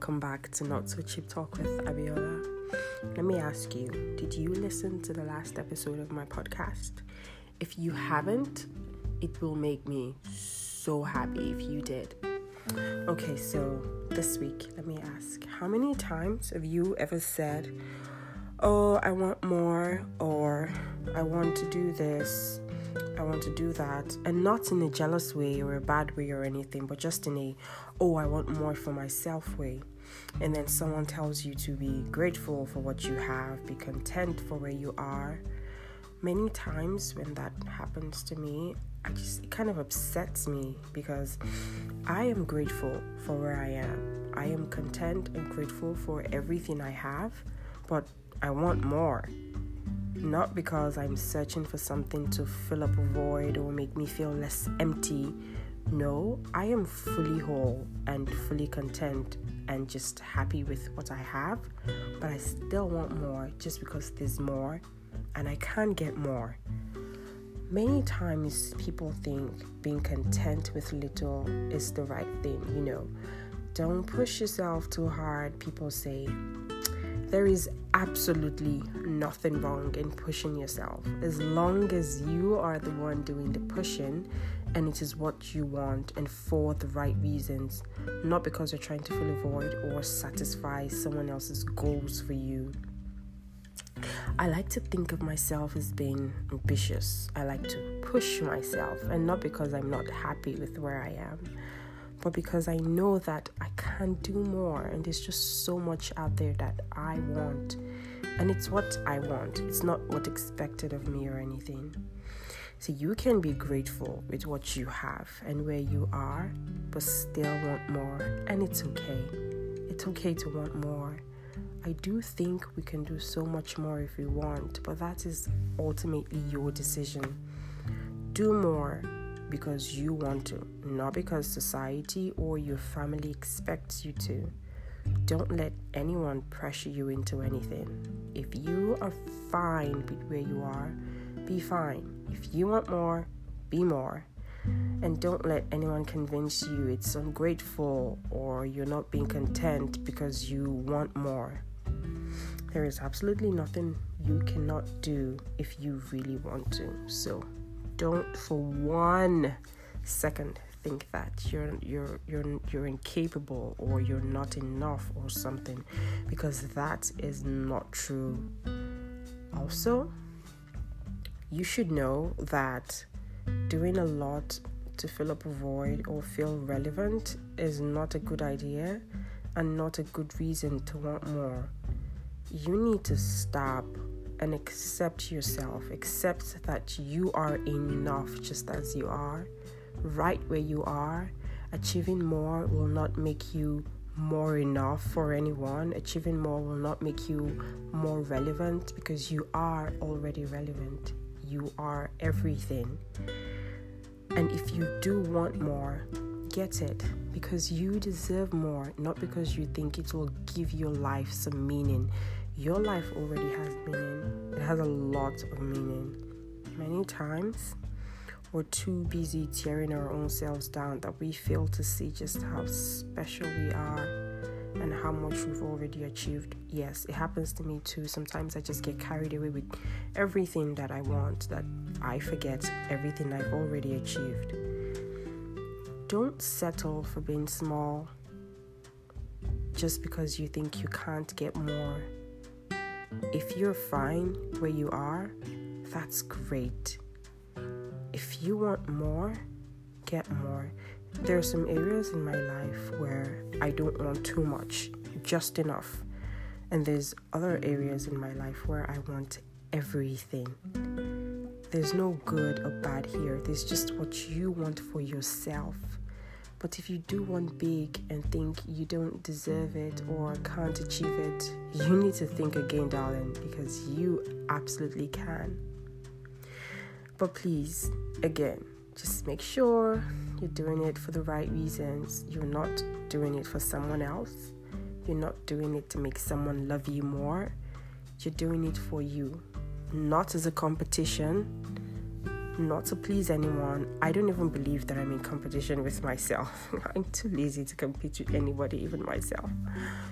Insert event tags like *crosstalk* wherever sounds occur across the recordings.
welcome back to Not So Cheap Talk with Abiola. Let me ask you Did you listen to the last episode of my podcast? If you haven't, it will make me so happy if you did. Okay, so this week, let me ask How many times have you ever said, Oh, I want more, or I want to do this, I want to do that, and not in a jealous way or a bad way or anything, but just in a, oh, I want more for myself way. And then someone tells you to be grateful for what you have, be content for where you are. Many times when that happens to me, I just it kind of upsets me because I am grateful for where I am. I am content and grateful for everything I have, but I want more not because I'm searching for something to fill up a void or make me feel less empty. No, I am fully whole and fully content and just happy with what I have, but I still want more just because there's more and I can get more. Many times people think being content with little is the right thing, you know. Don't push yourself too hard, people say. There is absolutely nothing wrong in pushing yourself as long as you are the one doing the pushing and it is what you want and for the right reasons, not because you're trying to fill a void or satisfy someone else's goals for you. I like to think of myself as being ambitious. I like to push myself, and not because I'm not happy with where I am but because I know that I can do more and there's just so much out there that I want. And it's what I want, it's not what's expected of me or anything. So you can be grateful with what you have and where you are, but still want more. And it's okay. It's okay to want more. I do think we can do so much more if we want, but that is ultimately your decision. Do more because you want to, not because society or your family expects you to. Don't let anyone pressure you into anything. If you are fine with where you are, be fine. If you want more, be more. And don't let anyone convince you it's ungrateful or you're not being content because you want more. There is absolutely nothing you cannot do if you really want to. So, don't for one second think that you're you're you're you're incapable or you're not enough or something because that is not true also you should know that doing a lot to fill up a void or feel relevant is not a good idea and not a good reason to want more you need to stop and accept yourself. Accept that you are enough just as you are, right where you are. Achieving more will not make you more enough for anyone. Achieving more will not make you more relevant because you are already relevant. You are everything. And if you do want more, get it because you deserve more, not because you think it will give your life some meaning your life already has meaning. It has a lot of meaning. Many times, we're too busy tearing our own selves down that we fail to see just how special we are and how much we've already achieved. Yes, it happens to me too. Sometimes I just get carried away with everything that I want, that I forget everything I've already achieved. Don't settle for being small just because you think you can't get more. If you're fine where you are, that's great. If you want more, get more. There are some areas in my life where I don't want too much, just enough. And there's other areas in my life where I want everything. There's no good or bad here. There's just what you want for yourself. But if you do want big and think you don't deserve it or can't achieve it, you need to think again, darling, because you absolutely can. But please, again, just make sure you're doing it for the right reasons. You're not doing it for someone else. You're not doing it to make someone love you more. You're doing it for you, not as a competition, not to please anyone. I don't even believe that I'm in competition with myself. *laughs* I'm too lazy to compete with anybody, even myself.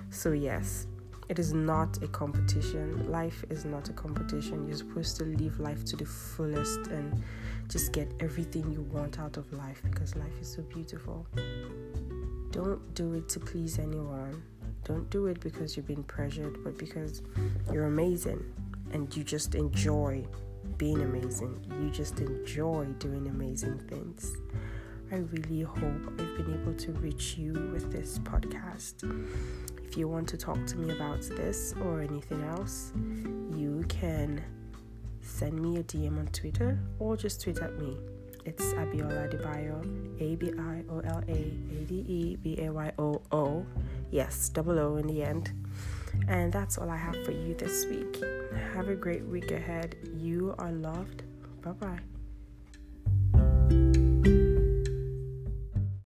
So, yes, it is not a competition. Life is not a competition. You're supposed to live life to the fullest and just get everything you want out of life because life is so beautiful. Don't do it to please anyone. Don't do it because you've been pressured, but because you're amazing and you just enjoy being amazing. You just enjoy doing amazing things. I really hope I've been able to reach you with this podcast. If you want to talk to me about this or anything else, you can send me a DM on Twitter or just tweet at me. It's Abiola Adebayo, A B I O L A A D E B A Y O O. Yes, double O in the end. And that's all I have for you this week. Have a great week ahead. You are loved. Bye bye.